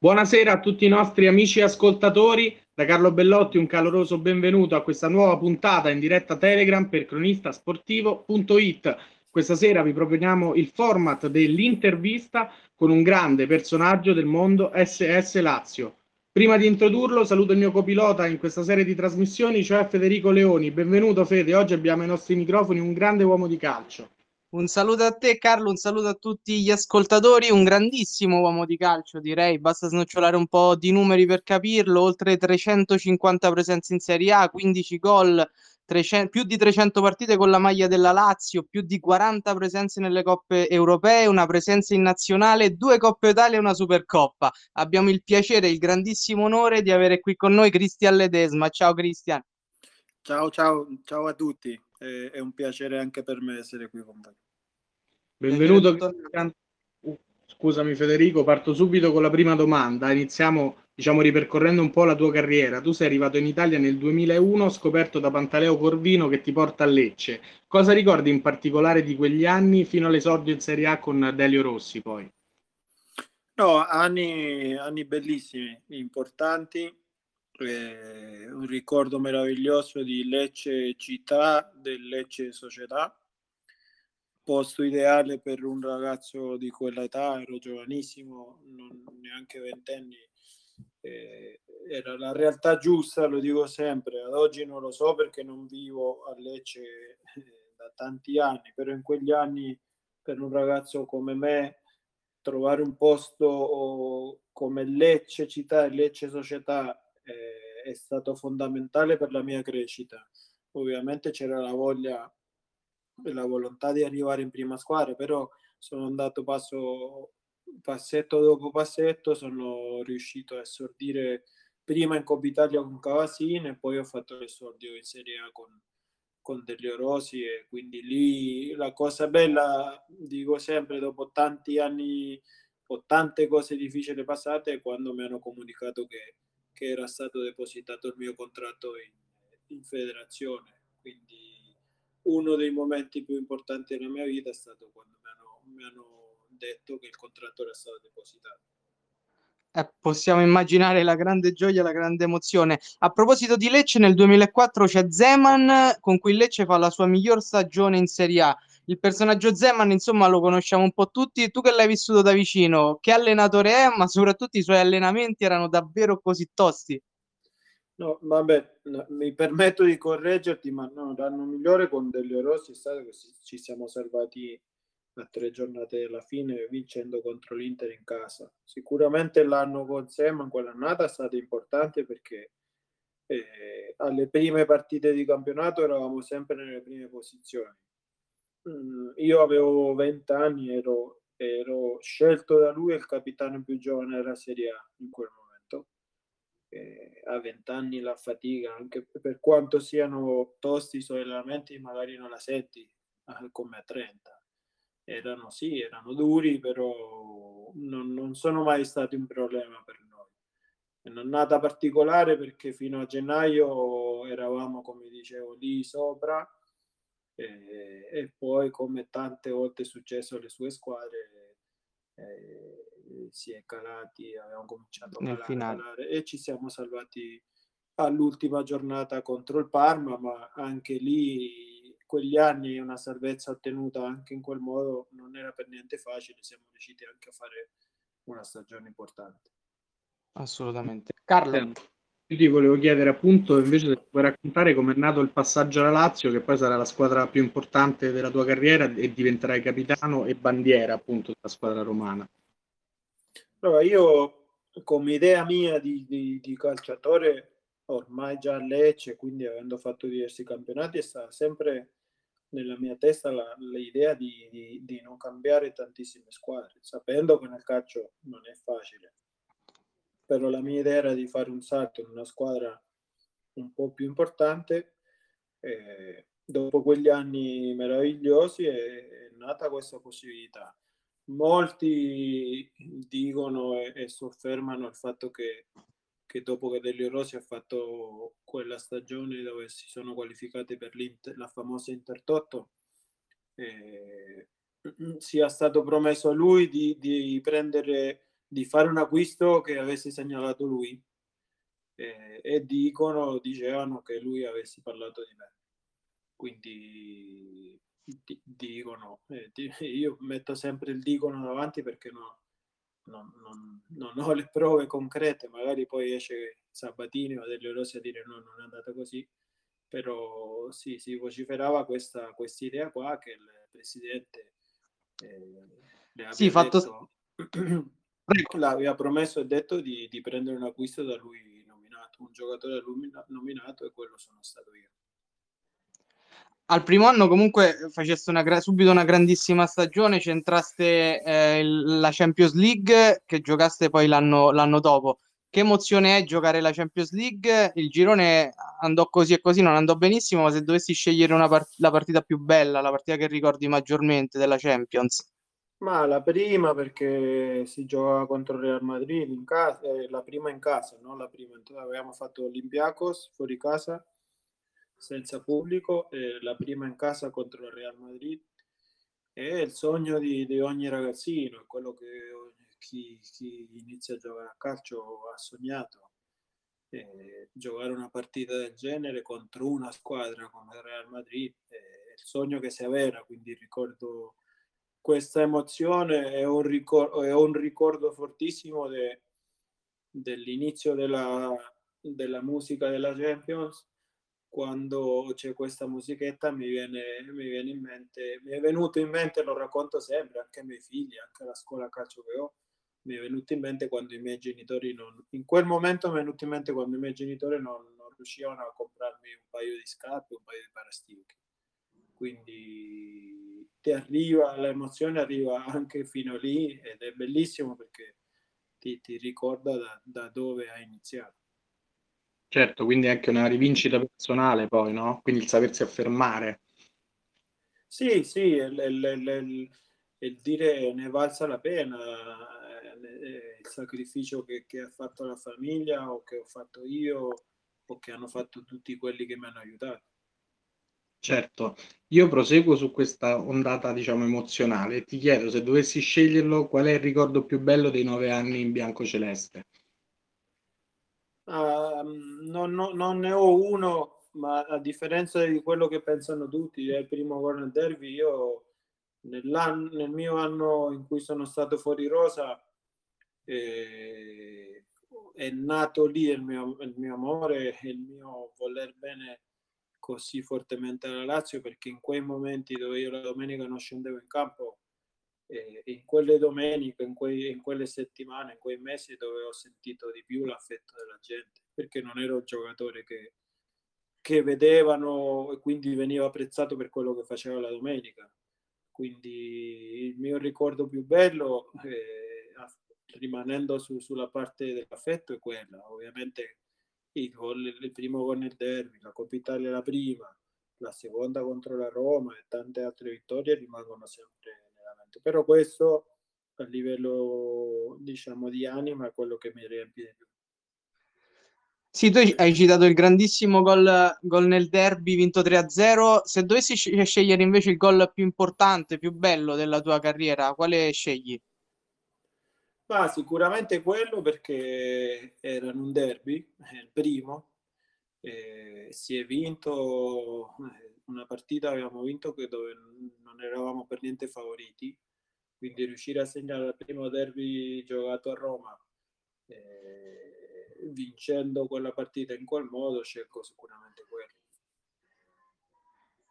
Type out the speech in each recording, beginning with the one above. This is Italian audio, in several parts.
Buonasera a tutti i nostri amici ascoltatori. Da Carlo Bellotti un caloroso benvenuto a questa nuova puntata in diretta Telegram per cronistasportivo.it. Questa sera vi proponiamo il format dell'intervista con un grande personaggio del mondo SS Lazio. Prima di introdurlo saluto il mio copilota in questa serie di trasmissioni, cioè Federico Leoni. Benvenuto Fede, oggi abbiamo ai nostri microfoni un grande uomo di calcio. Un saluto a te Carlo, un saluto a tutti gli ascoltatori, un grandissimo uomo di calcio direi, basta snocciolare un po' di numeri per capirlo, oltre 350 presenze in Serie A, 15 gol, 300, più di 300 partite con la maglia della Lazio, più di 40 presenze nelle coppe europee, una presenza in nazionale, due Coppe Italia e una Supercoppa. Abbiamo il piacere e il grandissimo onore di avere qui con noi Cristian Ledesma. Ciao Cristian. Ciao, ciao, ciao a tutti è, è un piacere anche per me essere qui con voi. Benvenuto. Uh, scusami Federico, parto subito con la prima domanda. Iniziamo diciamo ripercorrendo un po' la tua carriera. Tu sei arrivato in Italia nel 2001, scoperto da Pantaleo Corvino che ti porta a Lecce. Cosa ricordi in particolare di quegli anni fino all'esordio in Serie A con Delio Rossi poi? No, anni, anni bellissimi, importanti eh, un ricordo meraviglioso di Lecce città, del Lecce società, posto ideale per un ragazzo di quella età, ero giovanissimo, non neanche ventenni, eh, era la realtà giusta, lo dico sempre, ad oggi non lo so perché non vivo a Lecce eh, da tanti anni, però in quegli anni per un ragazzo come me trovare un posto come Lecce città e Lecce società eh, è stato fondamentale per la mia crescita. Ovviamente c'era la voglia e la volontà di arrivare in prima squadra, però sono andato passo, passetto dopo passetto, sono riuscito a esordire prima in Coppa Italia con Cavasine e poi ho fatto l'esordio in Serie A con, con Delio Rosi e quindi lì la cosa bella, dico sempre, dopo tanti anni o tante cose difficili passate, quando mi hanno comunicato che che era stato depositato il mio contratto in, in federazione. Quindi uno dei momenti più importanti della mia vita è stato quando mi hanno, mi hanno detto che il contratto era stato depositato. Eh, possiamo immaginare la grande gioia, la grande emozione. A proposito di Lecce, nel 2004 c'è Zeman con cui Lecce fa la sua miglior stagione in Serie A il personaggio Zeman, insomma, lo conosciamo un po' tutti. Tu che l'hai vissuto da vicino, che allenatore è, ma soprattutto i suoi allenamenti erano davvero così tosti. No, vabbè, mi permetto di correggerti, ma no, l'anno migliore con Delio Rossi è stato che ci siamo salvati a tre giornate alla fine vincendo contro l'Inter in casa. Sicuramente l'anno con Zeman, quell'annata, è stato importante perché eh, alle prime partite di campionato eravamo sempre nelle prime posizioni io avevo 20 anni, ero, ero scelto da lui il capitano più giovane della Serie A in quel momento. E a 20 anni la fatica, anche per quanto siano tosti i suoi allenamenti, magari non la senti come a 30. Erano sì, erano duri, però non, non sono mai stati un problema per noi. È un'annata particolare perché fino a gennaio eravamo, come dicevo, lì sopra e, e poi come tante volte è successo alle sue squadre eh, si è calati, abbiamo cominciato a calare, calare, e ci siamo salvati all'ultima giornata contro il Parma, ma anche lì quegli anni una salvezza ottenuta anche in quel modo non era per niente facile, siamo riusciti anche a fare una stagione importante. Assolutamente. Carlo. Io ti volevo chiedere appunto invece se puoi raccontare come è nato il passaggio alla Lazio, che poi sarà la squadra più importante della tua carriera e diventerai capitano e bandiera appunto della squadra romana. Allora, io come idea mia di, di, di calciatore, ormai già a Lecce, quindi avendo fatto diversi campionati, è stata sempre nella mia testa la, l'idea di, di, di non cambiare tantissime squadre, sapendo che nel calcio non è facile però la mia idea era di fare un salto in una squadra un po' più importante. E dopo quegli anni meravigliosi è, è nata questa possibilità. Molti dicono e, e soffermano il fatto che, che dopo che Delio Rossi ha fatto quella stagione dove si sono qualificati per la famosa Intertotto, eh, sia stato promesso a lui di, di prendere di fare un acquisto che avesse segnalato lui. Eh, e dicono, dicevano che lui avesse parlato di me. Quindi di, dicono, eh, di, io metto sempre il dicono davanti perché no, non, non, non, ho le prove concrete, magari poi esce Sabatini o delle rose a dire no, non è andata così, però sì, si vociferava questa idea qua che il presidente eh, le sì, fatto... l'aveva promesso e detto di, di, prendere un acquisto da lui nominato, un giocatore da lui nominato e quello sono stato io al primo anno comunque faceste una, subito una grandissima stagione, centraste eh, la Champions League che giocaste poi l'anno, l'anno, dopo. Che emozione è giocare la Champions League? Il girone andò così e così, non andò benissimo, ma se dovessi scegliere part- la partita più bella, la partita che ricordi maggiormente della Champions? Ma la prima perché si giocava contro il Real Madrid in casa, eh, la prima in casa, no? La prima avevamo fatto Olympiacos fuori casa senza pubblico, eh, la prima in casa contro il Real Madrid. È il sogno di, di ogni ragazzino, è quello che chi, chi, inizia a giocare a calcio ha sognato. Eh, giocare una partita del genere contro una squadra come il Real Madrid è il sogno che si avvera, quindi ricordo questa emozione è un ricordo, è un ricordo fortissimo de, dell'inizio della, della musica della Champions quando c'è questa musichetta mi viene, mi viene in mente, mi è venuto in mente, lo racconto sempre, anche ai miei figli, anche alla scuola calcio che ho, mi è venuto in mente quando i miei genitori non, in quel momento mi è venuto in mente quando i miei genitori non, non riuscivano a comprarmi un paio di scarpe, un paio di parastinchi. Quindi ti arriva, l'emozione arriva anche fino lì ed è bellissimo perché ti, ti ricorda da, da dove hai iniziato. Certo, quindi anche una rivincita personale poi, no? Quindi il sapersi affermare. Sì, sì, il, il, il, il dire ne valsa la pena, eh, il sacrificio che, che, ha fatto la famiglia o che ho fatto io o che hanno fatto tutti quelli che mi hanno aiutato. Certo, io proseguo su questa ondata, diciamo, emozionale. Ti chiedo se dovessi sceglierlo, qual è il ricordo più bello dei nove anni in bianco celeste? Uh, non, non, non, ne ho uno, ma a differenza di quello che pensano tutti, è il primo gol nel derby. Io nel mio anno in cui sono stato fuori rosa eh, è nato lì il mio, il mio amore e il mio voler bene così fortemente alla Lazio perché in quei momenti dove io la domenica non scendevo in campo eh, in quelle domeniche, in, quei, in, quelle settimane, in quei mesi dove ho sentito di più l'affetto della gente, perché non ero un giocatore che, che vedevano e quindi veniva apprezzato per quello che faceva la domenica. Quindi il mio ricordo più bello, eh, rimanendo su, sulla parte dell'affetto, è quella. Ovviamente il, gol, il primo gol nel derby, la Coppa Italia la prima, la seconda contro la Roma e tante altre vittorie rimangono sempre importante, però questo a livello diciamo di anima è quello che mi riempie di più. Sì, tu hai citato il grandissimo gol, gol nel derby vinto 3-0. Se dovessi scegliere invece il gol più importante, più bello della tua carriera, quale scegli? Ma sicuramente quello perché era un derby, il primo, si è vinto eh, una partita, abbiamo vinto dove non eravamo per niente favoriti, quindi riuscire a segnare il primo derby giocato a Roma eh, vincendo quella partita in quel modo, scelgo sicuramente quello.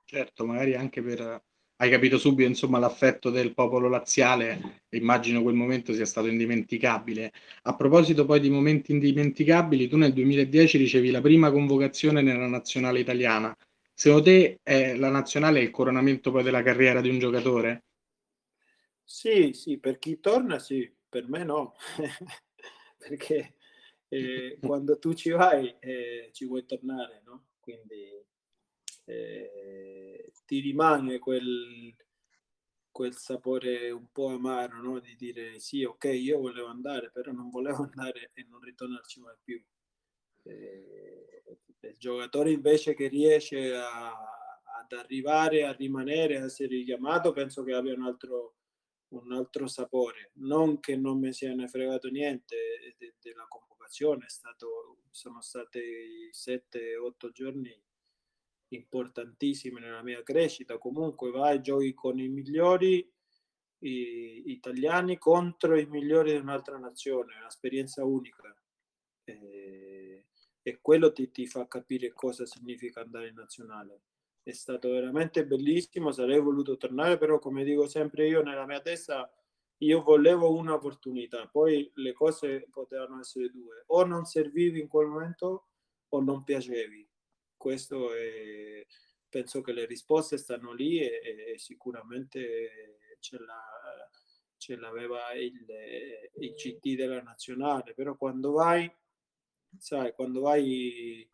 Certo, magari anche per hai capito subito insomma l'affetto del popolo laziale immagino quel momento sia stato indimenticabile a proposito poi di momenti indimenticabili tu nel 2010 ricevi la prima convocazione nella nazionale italiana secondo te è la nazionale è il coronamento poi della carriera di un giocatore? Sì, sì, per chi torna sì, per me no, perché eh, quando tu ci vai eh, ci vuoi tornare, no? Quindi eh, ti rimane quel, quel sapore un po' amaro, no? Di dire sì, ok, io volevo andare, però non volevo andare e non ritornarci mai più. Eh, il giocatore invece che riesce a, ad arrivare, a rimanere, a essere richiamato, penso che abbia un altro un altro sapore. Non che non mi sia ne fregato niente de- della convocazione, è stato, sono stati 7-8 giorni importantissimi nella mia crescita. Comunque vai, giochi con i migliori i, italiani contro i migliori di un'altra nazione, è un'esperienza unica. E, e quello ti, ti fa capire cosa significa andare in nazionale è stato veramente bellissimo, sarei voluto tornare, però come dico sempre io nella mia testa, io volevo un'opportunità, poi le cose potevano essere due, o non servivi in quel momento o non piacevi. Questo è, penso che le risposte stanno lì e, e sicuramente ce, l'ha, ce l'aveva il, il CT della nazionale, però quando vai, sai, quando vai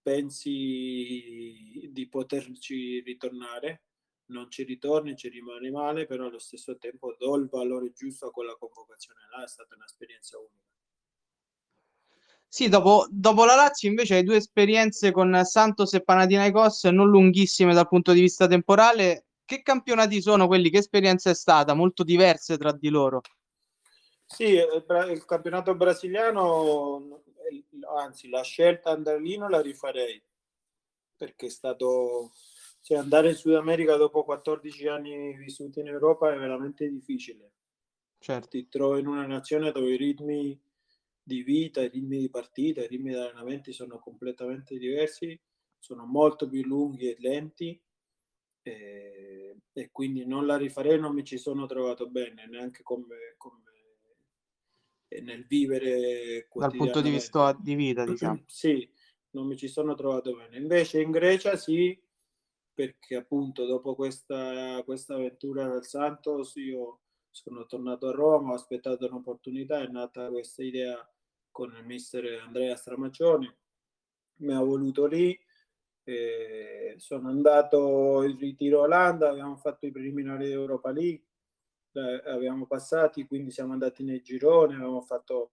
pensi di poterci ritornare, non ci ritorni, ci rimane male, però allo stesso tempo do il valore giusto a quella convocazione là, è stata un'esperienza unica. Sì, dopo, dopo la Lazio invece hai due esperienze con Santos e Panathinaikos non lunghissime dal punto di vista temporale. Che campionati sono quelli? Che esperienza è stata? Molto diverse tra di loro. Sì, il campionato brasiliano anzi la scelta andare lì non la rifarei perché è stato cioè andare in Sud America dopo 14 anni vissuti in Europa è veramente difficile certo. ti trovi in una nazione dove i ritmi di vita, i ritmi di partita, i ritmi di allenamenti sono completamente diversi, sono molto più lunghi e lenti e, e quindi non la rifarei, non mi ci sono trovato bene neanche come, come nel vivere dal punto di vista di vita diciamo. Sì non mi ci sono trovato bene. Invece in Grecia sì perché appunto dopo questa, questa avventura del Santos io sono tornato a Roma ho aspettato un'opportunità è nata questa idea con il mister Andrea Stramaccioni. Mi ha voluto lì sono andato in ritiro Olanda abbiamo fatto i preliminari di Europa League eh, abbiamo passati, quindi siamo andati nei gironi, abbiamo fatto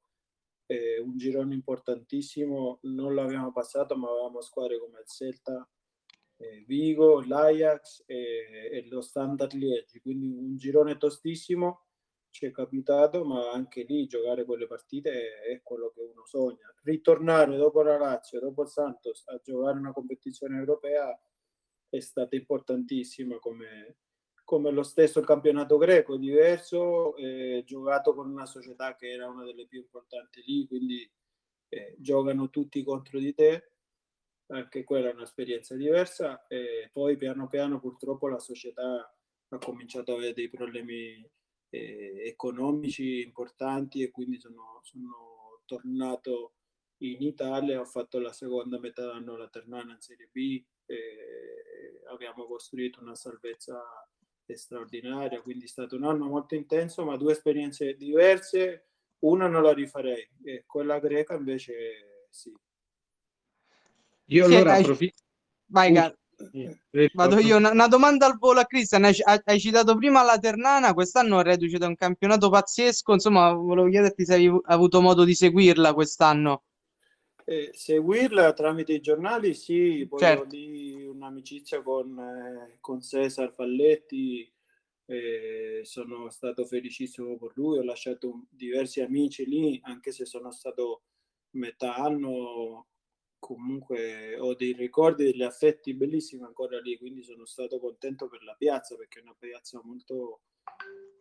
eh, un girone importantissimo, non l'abbiamo passato, ma avevamo squadre come il Celta, eh, Vigo, l'Ajax e, e, lo Standard Liegi, quindi un girone tostissimo ci è capitato, ma anche lì giocare quelle partite è, è quello che uno sogna. Ritornare dopo la Lazio, dopo il Santos a giocare una competizione europea è stata importantissima come, come lo stesso campionato greco, diverso, eh, giocato con una società che era una delle più importanti lì, quindi eh, giocano tutti contro di te, anche quella è un'esperienza diversa, e poi piano piano purtroppo la società ha cominciato ad avere dei problemi eh, economici importanti e quindi sono, sono tornato in Italia, ho fatto la seconda metà d'anno la Ternana in Serie B, abbiamo costruito una salvezza straordinaria, quindi è stato un anno molto intenso, ma due esperienze diverse. Una non la rifarei, e quella greca invece sì. Io sì, allora hai... approfitto. Vai, Gar. Vado io, una, una, domanda al volo a Cristian, hai, hai, citato prima la Ternana, quest'anno è reduce da un campionato pazzesco, insomma volevo chiederti se hai avuto modo di seguirla quest'anno. Eh, seguirla tramite i giornali, sì, poi certo. ho lì un'amicizia con, eh, con Cesar Falletti, eh, sono stato felicissimo per lui, ho lasciato diversi amici lì, anche se sono stato metà anno, comunque ho dei ricordi, degli affetti bellissimi ancora lì, quindi sono stato contento per la piazza perché è una piazza molto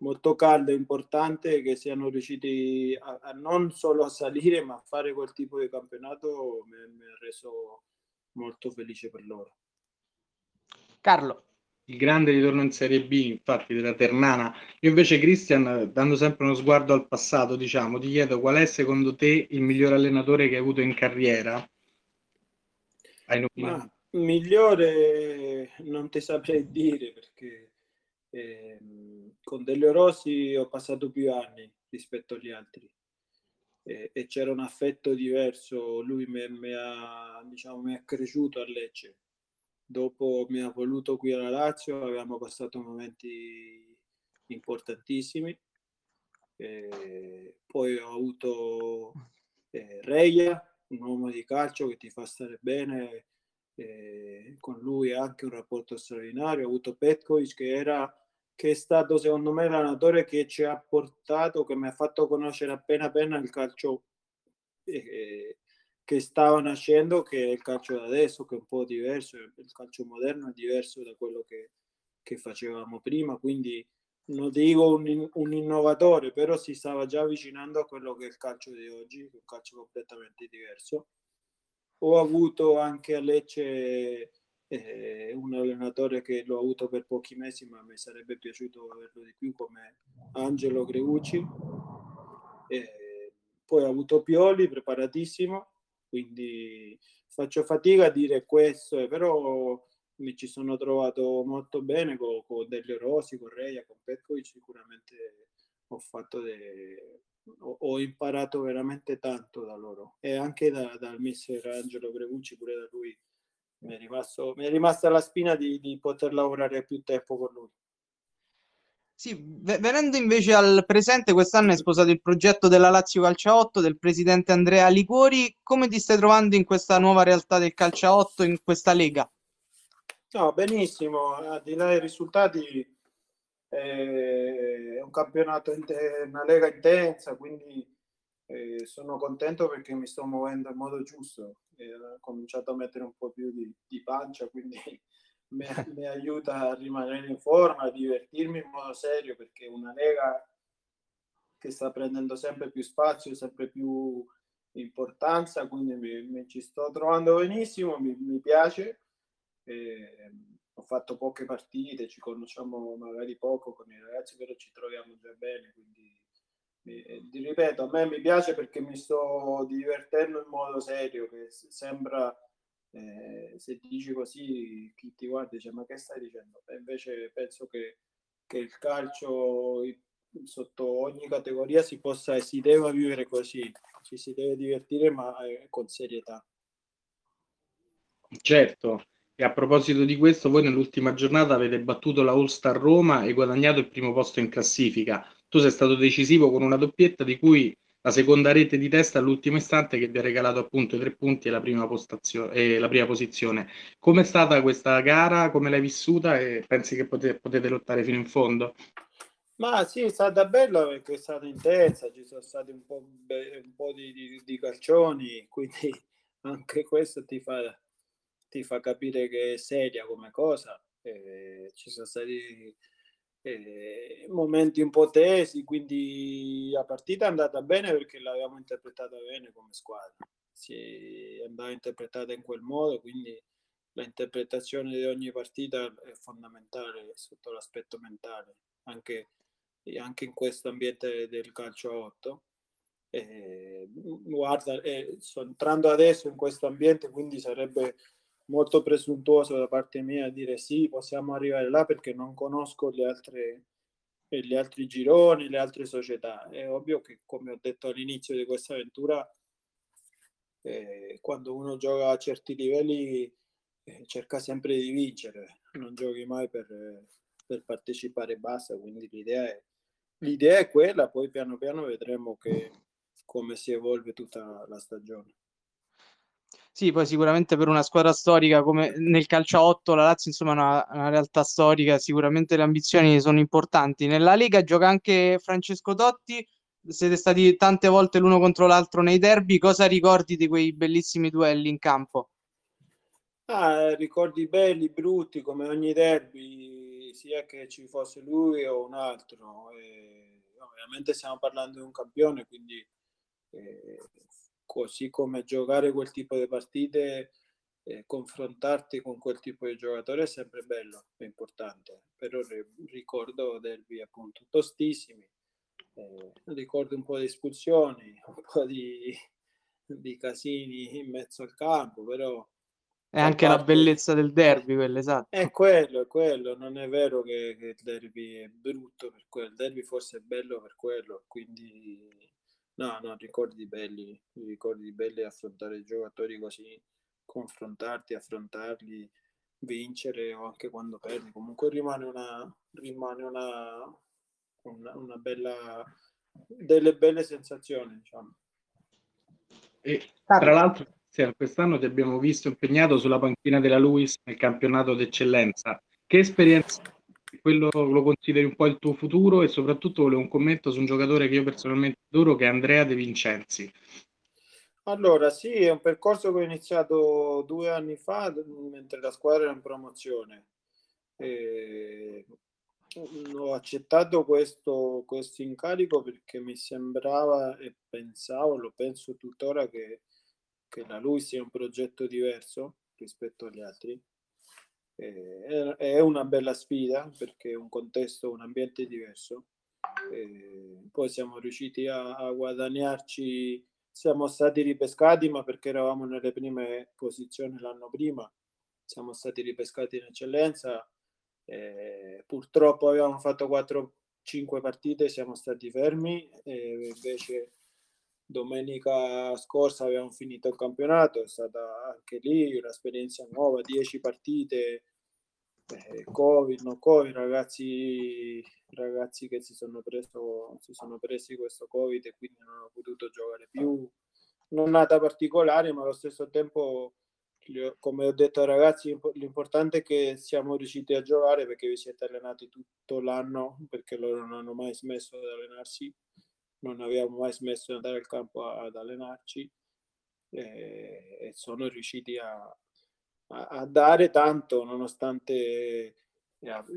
molto caldo e importante che siano riusciti a, a, non solo a salire ma a fare quel tipo di campionato mi, mi ha reso molto felice per loro. Carlo. Il grande ritorno in Serie B, infatti, della Ternana. Io invece, Cristian, dando sempre uno sguardo al passato, diciamo, ti chiedo qual è secondo te il miglior allenatore che hai avuto in carriera? Hai Ma, migliore non ti saprei dire perché eh, con Delio Rossi ho passato più anni rispetto agli altri eh, e c'era un affetto diverso. Lui mi, mi, ha, diciamo, mi ha cresciuto a Lecce. Dopo mi ha voluto qui alla Lazio, abbiamo passato momenti importantissimi. Eh, poi ho avuto eh, Reia, un uomo di calcio che ti fa stare bene, eh, con lui anche un rapporto straordinario. Ho avuto Petkovic che era che è stato secondo me l'allenatore che ci ha portato, che mi ha fatto conoscere appena appena il calcio eh, che stava nascendo, che è il calcio adesso, che è un po' diverso, il calcio moderno è diverso da quello che, che facevamo prima, quindi non dico un, un, innovatore, però si stava già avvicinando a quello che è il calcio di oggi, un calcio completamente diverso. Ho avuto anche a Lecce eh, un allenatore che l'ho avuto per pochi mesi, ma mi sarebbe piaciuto averlo di più come Angelo Greucci. Eh, poi ho avuto Pioli, preparatissimo, quindi faccio fatica a dire questo, eh, però mi ci sono trovato molto bene con, con Delio Rosi, con Reia, con Petkovic, sicuramente ho fatto de... ho, ho, imparato veramente tanto da loro e anche da, dal mister Angelo Greucci, pure da lui mi è, rimasto, mi è rimasta la spina di, di poter lavorare più tempo con lui. Sì, venendo invece al presente, quest'anno è sposato il progetto della Lazio Calciaotto del presidente Andrea Ligori. Come ti stai trovando in questa nuova realtà del Calciaotto, in questa lega? No, benissimo, al di là dei risultati eh, è un campionato, una lega intensa, quindi eh, sono contento perché mi sto muovendo in modo giusto. Eh, ho cominciato a mettere un po' più di, di pancia, quindi mi, mi, aiuta a rimanere in forma, a divertirmi in modo serio perché è una lega che sta prendendo sempre più spazio, sempre più importanza, quindi mi, mi ci sto trovando benissimo, mi, mi piace eh, ho fatto poche partite, ci conosciamo magari poco con i ragazzi, però ci troviamo già bene. Quindi, ti ripeto, a me mi piace perché mi sto divertendo in modo serio, che sembra, eh, se dici così, chi ti guarda dice ma che stai dicendo? E invece penso che, che il calcio sotto ogni categoria si possa e si deve vivere così, ci si deve divertire ma eh, con serietà. Certo, e a proposito di questo, voi nell'ultima giornata avete battuto la All-Star Roma e guadagnato il primo posto in classifica. Tu sei stato decisivo con una doppietta di cui la seconda rete di testa all'ultimo istante che vi ha regalato appunto i tre punti e la prima, e la prima posizione. Com'è stata questa gara? Come l'hai vissuta e pensi che potete, potete lottare fino in fondo? Ma sì, è stata bella perché è stata intensa, ci sono stati un po', un po di, di, di calcioni, quindi anche questo ti fa ti fa capire che è seria come cosa. Eh, ci sono stati eh, momenti un po' tesi, quindi la partita è andata bene perché l'abbiamo interpretata bene come squadra. Si è andata interpretata in quel modo, quindi l'interpretazione di ogni partita è fondamentale sotto l'aspetto mentale, anche, anche in questo ambiente del calcio a 8. Eh, guarda, eh, sto entrando adesso in questo ambiente, quindi sarebbe molto presuntuoso da parte mia dire sì, possiamo arrivare là perché non conosco le altre, gli altri gironi, le altre società. È ovvio che, come ho detto all'inizio di questa avventura, eh, quando uno gioca a certi livelli eh, cerca sempre di vincere, non giochi mai per, per partecipare e basta, quindi l'idea è, l'idea è quella, poi piano piano vedremo che, come si evolve tutta la stagione. Sì, poi sicuramente per una squadra storica come nel calcio 8 la Lazio insomma è una, una, realtà storica, sicuramente le ambizioni sono importanti. Nella Lega gioca anche Francesco Totti, siete stati tante volte l'uno contro l'altro nei derby, cosa ricordi di quei bellissimi duelli in campo? Ah, ricordi belli, brutti, come ogni derby, sia che ci fosse lui o un altro. E, ovviamente stiamo parlando di un campione, quindi eh, così come giocare quel tipo di partite e confrontarti con quel tipo di giocatore è sempre bello, è importante. Però ricordo derby appunto tostissimi, eh, ricordo un po' di espulsioni, un po' di, di casini in mezzo al campo, però è anche parte... la bellezza del derby, quello esatto. È quello, è quello. Non è vero che, che il derby è brutto per quello. Il derby forse è bello per quello. Quindi No, no, ricordi belli, ricordi belli affrontare giocatori così, confrontarti, affrontarli, vincere o anche quando perdi. Comunque rimane una, rimane una, una, una bella, delle belle sensazioni, diciamo. E tra l'altro, quest'anno ti abbiamo visto impegnato sulla panchina della Luis nel campionato d'eccellenza. Che esperienza quello lo consideri un po' il tuo futuro e soprattutto volevo un commento su un giocatore che io personalmente adoro che è Andrea De Vincenzi. Allora, sì, è un percorso che ho iniziato due anni fa mentre la squadra era in promozione. E ho accettato questo, questo incarico perché mi sembrava e pensavo, lo penso tuttora, che, che la lui sia un progetto diverso rispetto agli altri. Eh, è una bella sfida perché è un contesto, un ambiente diverso. Eh, poi siamo riusciti a, a, guadagnarci, siamo stati ripescati, ma perché eravamo nelle prime posizioni l'anno prima, siamo stati ripescati in eccellenza eh, purtroppo avevamo fatto 4-5 partite siamo stati fermi, e invece domenica scorsa abbiamo finito il campionato, è stata anche lì un'esperienza nuova, 10 partite, eh, Covid, no Covid, ragazzi, ragazzi che si sono, preso, si sono presi questo Covid e quindi non hanno potuto giocare più. Non nata particolare, ma allo stesso tempo come ho detto ai ragazzi, l'importante è che siamo riusciti a giocare perché vi siete allenati tutto l'anno, perché loro non hanno mai smesso di allenarsi, non abbiamo mai smesso di andare al campo ad allenarci e, sono riusciti a, a, dare tanto, nonostante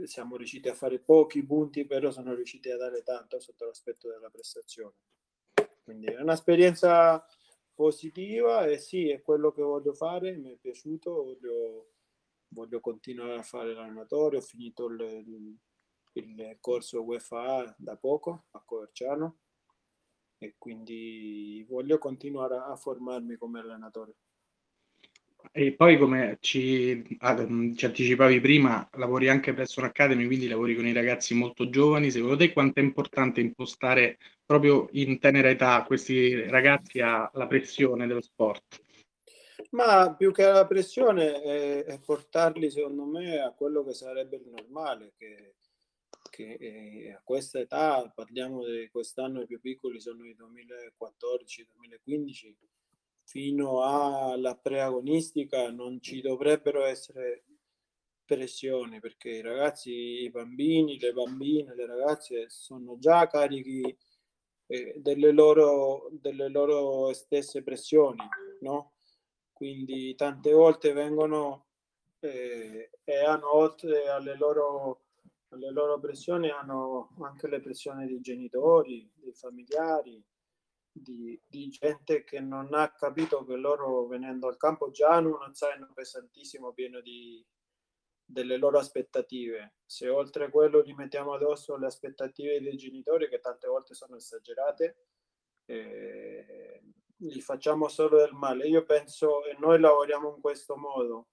siamo riusciti a fare pochi punti, però sono riusciti a dare tanto sotto l'aspetto della prestazione. Quindi è un'esperienza positiva e sì, è quello che voglio fare, mi è piaciuto, voglio, voglio continuare a fare l'allenatore, ho finito il, il corso UEFA da poco a Coverciano e quindi voglio continuare a, formarmi come allenatore. E poi come ci, ci, anticipavi prima, lavori anche presso un'Academy, quindi lavori con i ragazzi molto giovani. Secondo te quanto è importante impostare proprio in tenera età questi ragazzi alla pressione dello sport? Ma più che alla pressione è, è portarli, secondo me, a quello che sarebbe il normale, che, che eh, a questa età, parliamo di quest'anno i più piccoli sono i 2014-2015, fino alla preagonistica non ci dovrebbero essere pressioni perché i ragazzi, i bambini, le bambine, le ragazze sono già carichi eh, delle, loro, delle loro stesse pressioni, no? Quindi tante volte vengono eh, e hanno oltre alle loro, alle loro pressioni hanno anche le pressioni dei genitori, dei familiari, di, di, gente che non ha capito che loro venendo al campo già hanno uno zaino pesantissimo pieno di, delle loro aspettative. Se oltre a quello gli mettiamo addosso le aspettative dei genitori, che tante volte sono esagerate, eh, gli facciamo solo del male. Io penso, e noi lavoriamo in questo modo,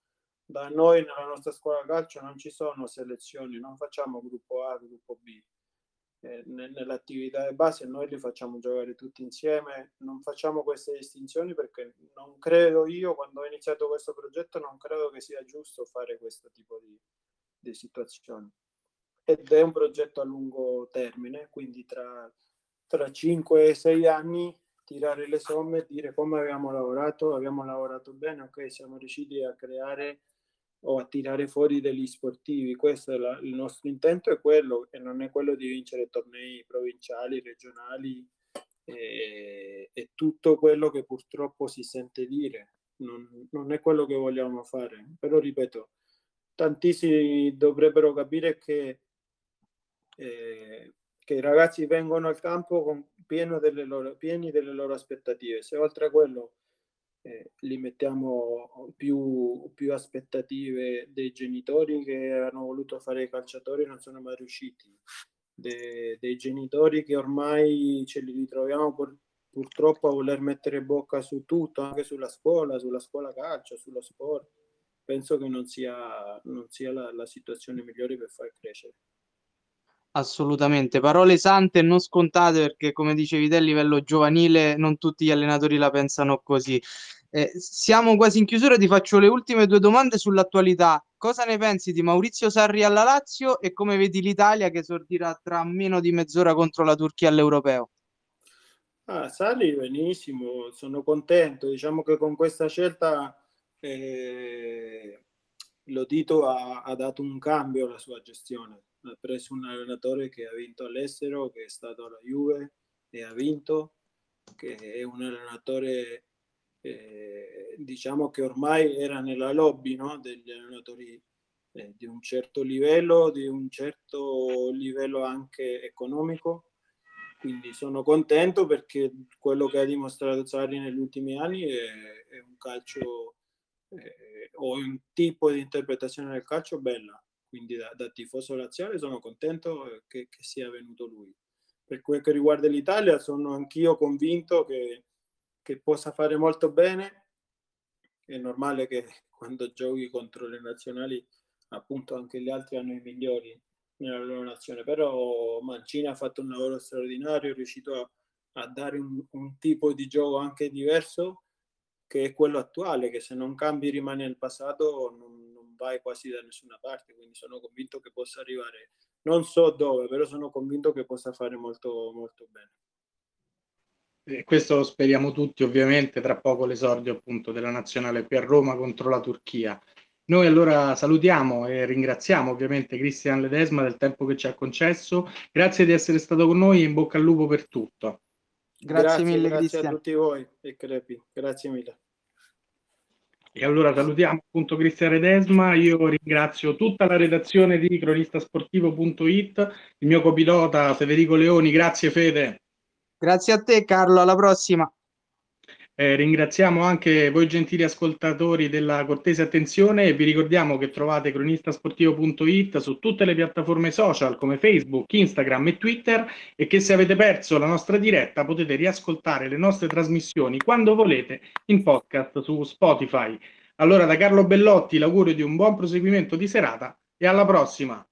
da noi nella nostra scuola calcio non ci sono selezioni, non facciamo gruppo A, gruppo B eh, nell'attività di base noi li facciamo giocare tutti insieme, non facciamo queste distinzioni perché non credo io, quando ho iniziato questo progetto, non credo che sia giusto fare questo tipo di, di situazioni. Ed è un progetto a lungo termine, quindi tra, tra 5 e 6 anni tirare le somme e dire come abbiamo lavorato, abbiamo lavorato bene, ok, siamo riusciti a creare o a tirare fuori degli sportivi. Questo è la, il nostro intento, è quello e non è quello di vincere tornei provinciali, regionali e, e tutto quello che purtroppo si sente dire. Non, non, è quello che vogliamo fare, però ripeto, tantissimi dovrebbero capire che, eh, che i ragazzi vengono al campo con, delle loro, pieni delle loro aspettative. Se oltre a quello eh, li mettiamo più, più, aspettative dei genitori che hanno voluto fare i calciatori e non sono mai riusciti, De, dei genitori che ormai ce li ritroviamo pur, purtroppo a voler mettere bocca su tutto, anche sulla scuola, sulla scuola calcio, sullo sport. Penso che non sia, non sia la, la situazione migliore per far crescere. Assolutamente, parole sante e non scontate perché come dicevi te a livello giovanile non tutti gli allenatori la pensano così. Eh, siamo quasi in chiusura, ti faccio le ultime due domande sull'attualità. Cosa ne pensi di Maurizio Sarri alla Lazio e come vedi l'Italia che esordirà tra meno di mezz'ora contro la Turchia all'Europeo? Ah, Sarri benissimo, sono contento. Diciamo che con questa scelta eh, Lodito ha, ha dato un cambio alla sua gestione ha preso un allenatore che ha vinto all'estero, che è stato alla Juve e ha vinto, che è un allenatore eh, diciamo che ormai era nella lobby no? degli allenatori eh, di un certo livello, di un certo livello anche economico. Quindi sono contento perché quello che ha dimostrato Sarri negli ultimi anni è, è un calcio eh, o un tipo di interpretazione del calcio bella. Quindi da, da tifoso laziale sono contento che, che sia venuto lui. Per quel che riguarda l'Italia sono anch'io convinto che, che possa fare molto bene. È normale che quando giochi contro le nazionali appunto anche gli altri hanno i migliori nella loro nazione, però Mancini ha fatto un lavoro straordinario, è riuscito a, a dare un, un, tipo di gioco anche diverso che è quello attuale, che se non cambi rimane nel passato, non, non vai quasi da nessuna parte, quindi sono convinto che possa arrivare, non so dove, però sono convinto che possa fare molto, molto bene. E questo lo speriamo tutti, ovviamente, tra poco l'esordio appunto della nazionale qui a Roma contro la Turchia. Noi allora salutiamo e ringraziamo ovviamente Cristian Ledesma del tempo che ci ha concesso. Grazie di essere stato con noi e in bocca al lupo per tutto. Grazie, grazie mille, grazie Cristian. a tutti voi e crepi. Grazie mille. E allora salutiamo appunto Cristian Redesma, io ringrazio tutta la redazione di cronistasportivo.it, il mio copilota Federico Leoni, grazie Fede. Grazie a te Carlo, alla prossima. Eh, ringraziamo anche voi gentili ascoltatori della cortese attenzione e vi ricordiamo che trovate cronistasportivo.it su tutte le piattaforme social come Facebook, Instagram e Twitter e che se avete perso la nostra diretta potete riascoltare le nostre trasmissioni quando volete in podcast su Spotify. Allora da Carlo Bellotti l'augurio di un buon proseguimento di serata e alla prossima!